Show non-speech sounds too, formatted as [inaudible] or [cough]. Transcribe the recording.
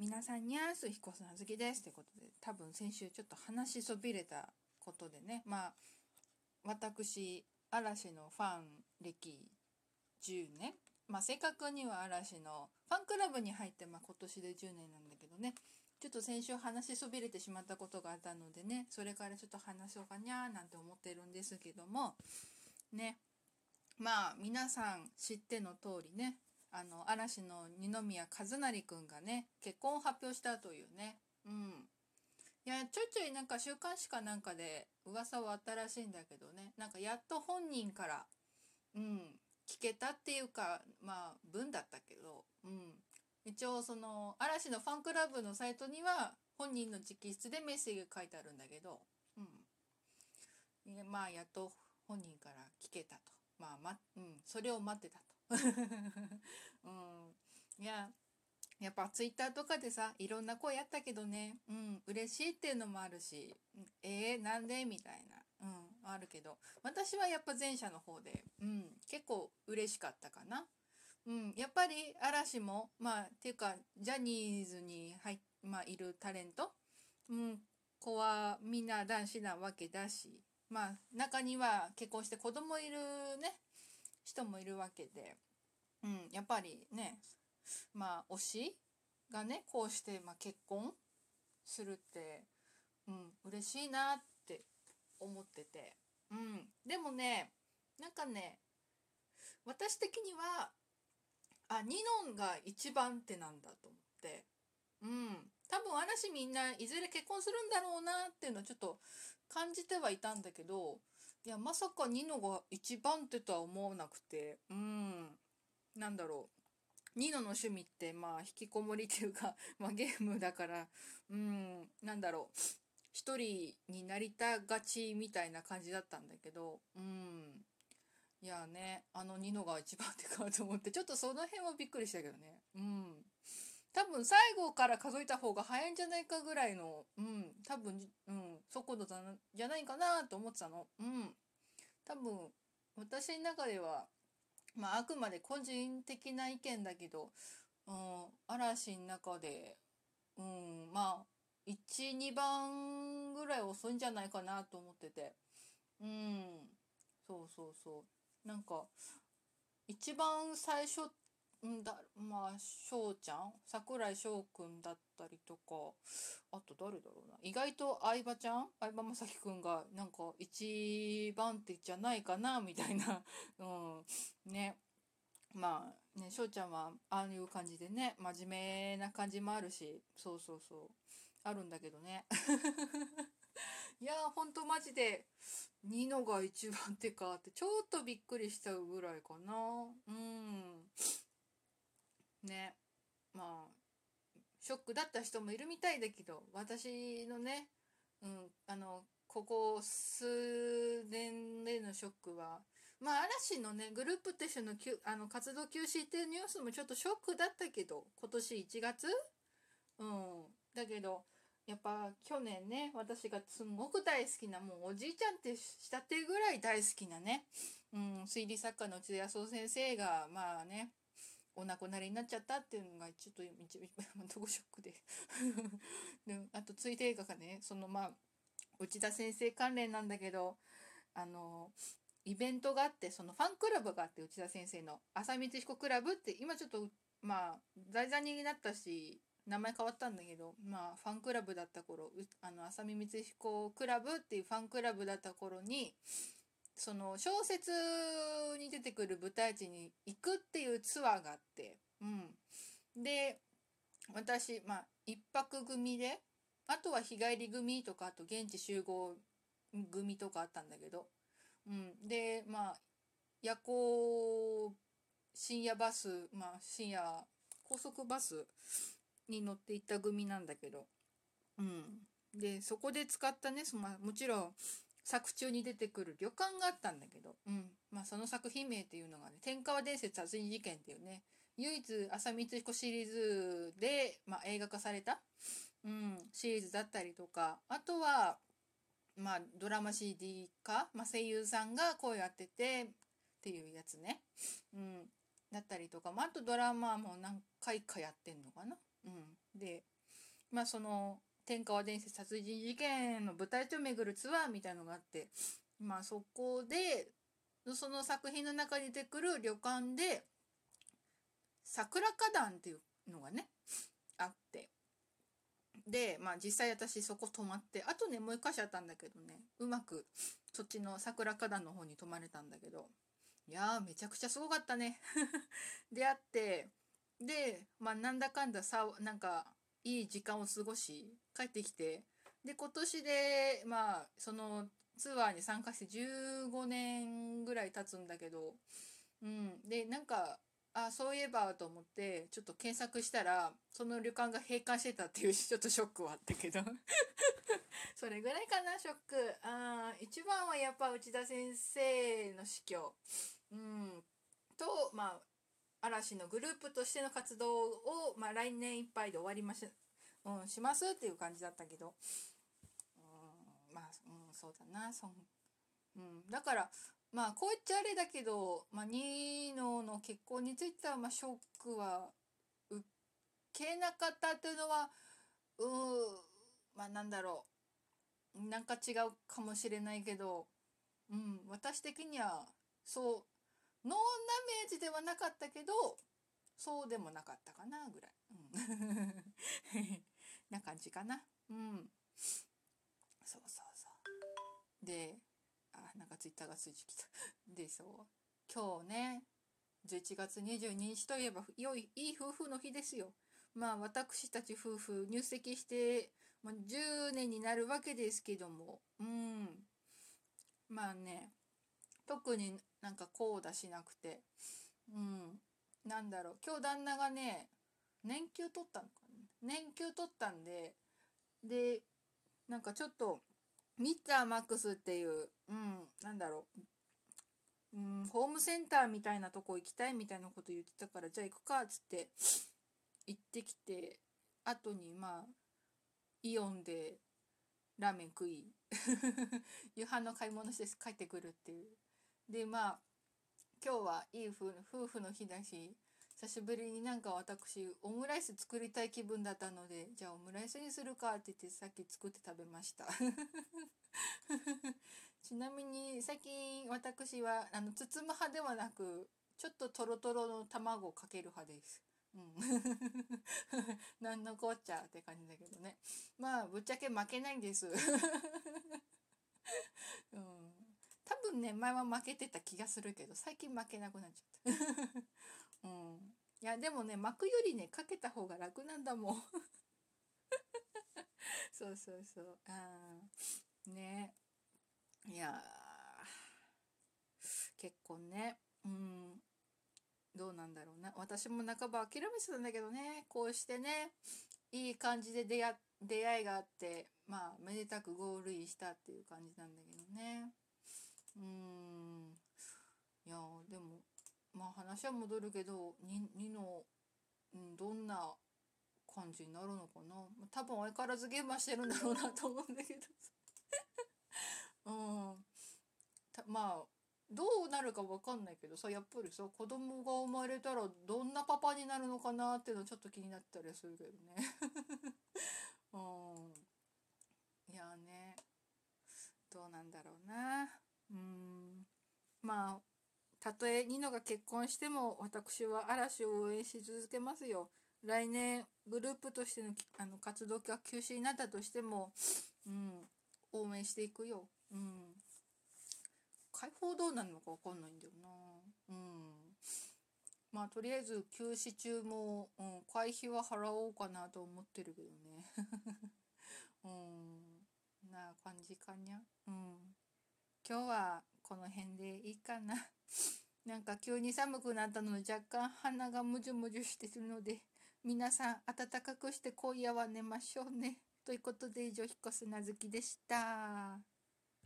皆さんにゃーす彦さん好きですってことで多分先週ちょっと話しそびれたことでね。まあ私嵐のファン歴10年まあ正確には嵐のファンクラブに入って、まあ、今年で10年なんだけどね。ちょっと先週話しそびれてしまったことがあったのでね。それからちょっと話そうかにゃーなんて思ってるんですけども。ね。まあ皆さん知っての通りね。あの嵐の二宮和也くんがね結婚を発表したというね。うん。いやちょいちょいなんか週刊誌かなんかで噂はあったらしいんだけどね。なんかやっと本人からうん聞けたっていうかまあ文だったけど。うん。一応その嵐のファンクラブのサイトには本人の直筆でメッセージが書いてあるんだけど。うん。まあやっと本人から聞けたと。まあまうん。それを待ってたと。[laughs] うん、いややっぱツイッターとかでさいろんな声やったけどね。うん。嬉しいっていうのもあるしえー、なんで？みたいな。うん。あるけど。私はやっぱ前者の方でうん。結構嬉しかったかな。うん。やっぱり嵐もまあっていうかジャニーズに入まあいるタレント。うん。子はみんな男子なわけだしまあ中には結婚して子供いるね。人もいるわけで、うん、やっぱりねまあ推しがねこうして、まあ、結婚するって、うん、嬉しいなって思ってて、うん、でもねなんかね私的にはあニノンが一番手なんだと思って。うん多分嵐みんないずれ結婚するんだろうなっていうのはちょっと感じてはいたんだけどいやまさかニノが一番手とは思わなくて。うん。なんだろう。ニノの趣味ってまあ引きこもりっていうか、[laughs] まあ、ゲームだから。うん。なんだろう。一人になりたがちみたいな感じだったんだけど。うん。いやねあのニノが一番手かと思って。ちょっとその辺はびっくりしたけどね。うん。多分最後から数えた方が早いんじゃないかぐらいの、うん、多分、うん、速度じゃないかなと思ってたの。うん。多分、私の中では、まあ、あくまで個人的な意見だけど、うん、嵐の中で、うん、まあ、1、2番ぐらい遅いんじゃないかなと思ってて。うん、そうそうそう。なんか、一番最初っんだまあ翔ちゃん？桜井翔くんだったりとか。あと誰だろうな？意外と相葉ちゃん？相葉雅紀くんがなんか一番手じゃないかなみたいな。[laughs] うん。ね。まあね翔ちゃんはああいう感じでね真面目な感じもあるし。そうそうそう。あるんだけどね。[laughs] いやーほんとマジでニノが一番手かってちょっとびっくりしたぐらいかな。うん。ね。まあショックだった人もいるみたいだけど私のね、うん、あのここ数年でのショックはまあ嵐のねグループとしてのきゅあの活動休止っていうニュースもちょっとショックだったけど今年1月？うん。だけどやっぱ去年ね私がすごく大好きなもうおじいちゃんってしたてぐらい大好きなね、うん、推理作家の内田康夫先生がまあねお亡くなりになっちゃったっていうのがちょっと一番どこショックで。[laughs] であとついで映画がねそのまあ内田先生関連なんだけどあのイベントがあってそのファンクラブがあって内田先生の。浅光彦クラブって今ちょっとまあ題材になったし名前変わったんだけどまあファンクラブだった頃あの浅見光彦クラブっていうファンクラブだった頃にその小説に出てくる舞台地に行くっていうツアーがあって、うん、で私まあ1泊組であとは日帰り組とかあと現地集合組とかあったんだけど、うん、でまあ夜行深夜バスまあ深夜高速バスに乗っていった組なんだけど、うん、でそこで使ったねそ、まあ、もちろん作中に出てくる旅館があったんだけど、うんまあ、その作品名っていうのがね「天川伝説殺人事件」っていうね唯一浅見光彦シリーズで、まあ、映画化された、うん、シリーズだったりとかあとは、まあ、ドラマ CD か、まあ、声優さんが声を当ててっていうやつね。うんだったりとか、まあ、あとドラマも何回かやってんのかな。うん、でまあその天川伝説殺人事件の舞台と巡るツアーみたいのがあってまあそこでその作品の中に出てくる旅館で桜花壇っていうのがねあって。でまあ実際私そこ泊まってあとねもう一箇所あったんだけどねうまくそっちの桜花壇の方に泊まれたんだけどいやーめちゃくちゃすごかったね。[laughs] 出会って。でまあなんだかんださなんかいい時間を過ごし帰ってきてで今年でまあそのツアーに参加して15年ぐらい経つんだけど、うん、でなんかあそういえばと思ってちょっと検索したらその旅館が閉館してたっていう [laughs] ちょっとショックはあったけど。[laughs] それぐらいかなショック。あ一番はやっぱ内田先生の死去、うん、とまあ嵐のグループとしての活動を、まあ、来年いっぱいで終わりまし,、うん、しますっていう感じだったけど、うん、まあ、うん、そうだな。そん、うん、だからまあこう言っちゃあれだけど、まあ、ニーノの結婚については、まあ、ショックは受けなかったっていうのはうまあなんだろう。なんか違うかもしれないけど、うん、私的にはそうノーダメージではなかったけどそうでもなかったかなぐらい、うん、[laughs] な感じかな。うん。そうそうそう。であなんかツイッターがついてきた。でそう。今日ね11月22日といえば良いいい夫婦の日ですよ。まあ私たち夫婦入籍して、まあ、10年になるわけですけども。うん。まあね特になんかこうだしなくて。うん。なんだろう。今日旦那がね年休取ったのかな。年休取ったんででなんかちょっとミッツァーマックスっていううんなんだろう、うん、ホームセンターみたいなとこ行きたいみたいなこと言ってたからじゃあ行くかっつって行ってきて後にまあイオンでラーメン食い [laughs] 夕飯の買い物して帰ってくるっていう。でまあ今日はいい夫婦の日だし久しぶりになんか私オムライス作りたい気分だったのでじゃあオムライスにするかって言ってさっき作って食べました。[laughs] ちなみに最近私はあの包む派ではなくちょっととろとろの卵をかける派です。うん、[laughs] 何のこっちゃって感じだけどね。まあぶっちゃけ負けないんです。[laughs] うん。多分ね前は負けてた気がするけど最近負けなくなっちゃった、[laughs] うん、いやでもね巻くよりねかけた方が楽なんだもん。[laughs] そうそうそう。あね。いや結婚ね。うん。どうなんだろうな。私も半ば諦めてたんだけどね。こうしてねいい感じで出会出会いがあってまあめでたくゴールインしたっていう感じなんだけどね。うん。いやでもまあ話は戻るけど2の、うん、どんな感じになるのかな。多分相変わらず現場してるんだろうなと思うんだけど。[laughs] うん。まあどうなるか分かんないけどさやっぱりさ子供が生まれたらどんなパパになるのかなっていうのちょっと気になったりするけどね。[laughs] うん。いやね。どうなんだろうな。うん。まあたとえニノが結婚しても私は嵐を応援し続けますよ。来年グループとしてのあの活動が休止になったとしても、うん、応援していくよ、うん、解放どうなるのか分かんないんだよな。うん。まあとりあえず休止中も、うん、会費は払おうかなと思ってるけどね。[laughs] うん。な感じかにゃ。うん。今日はこの辺でいいかな。[laughs] なんか急に寒くなったので若干鼻がむじゅむじゅしてるので皆さん暖かくして今夜は寝ましょうね。ということで以上、彦砂月でした。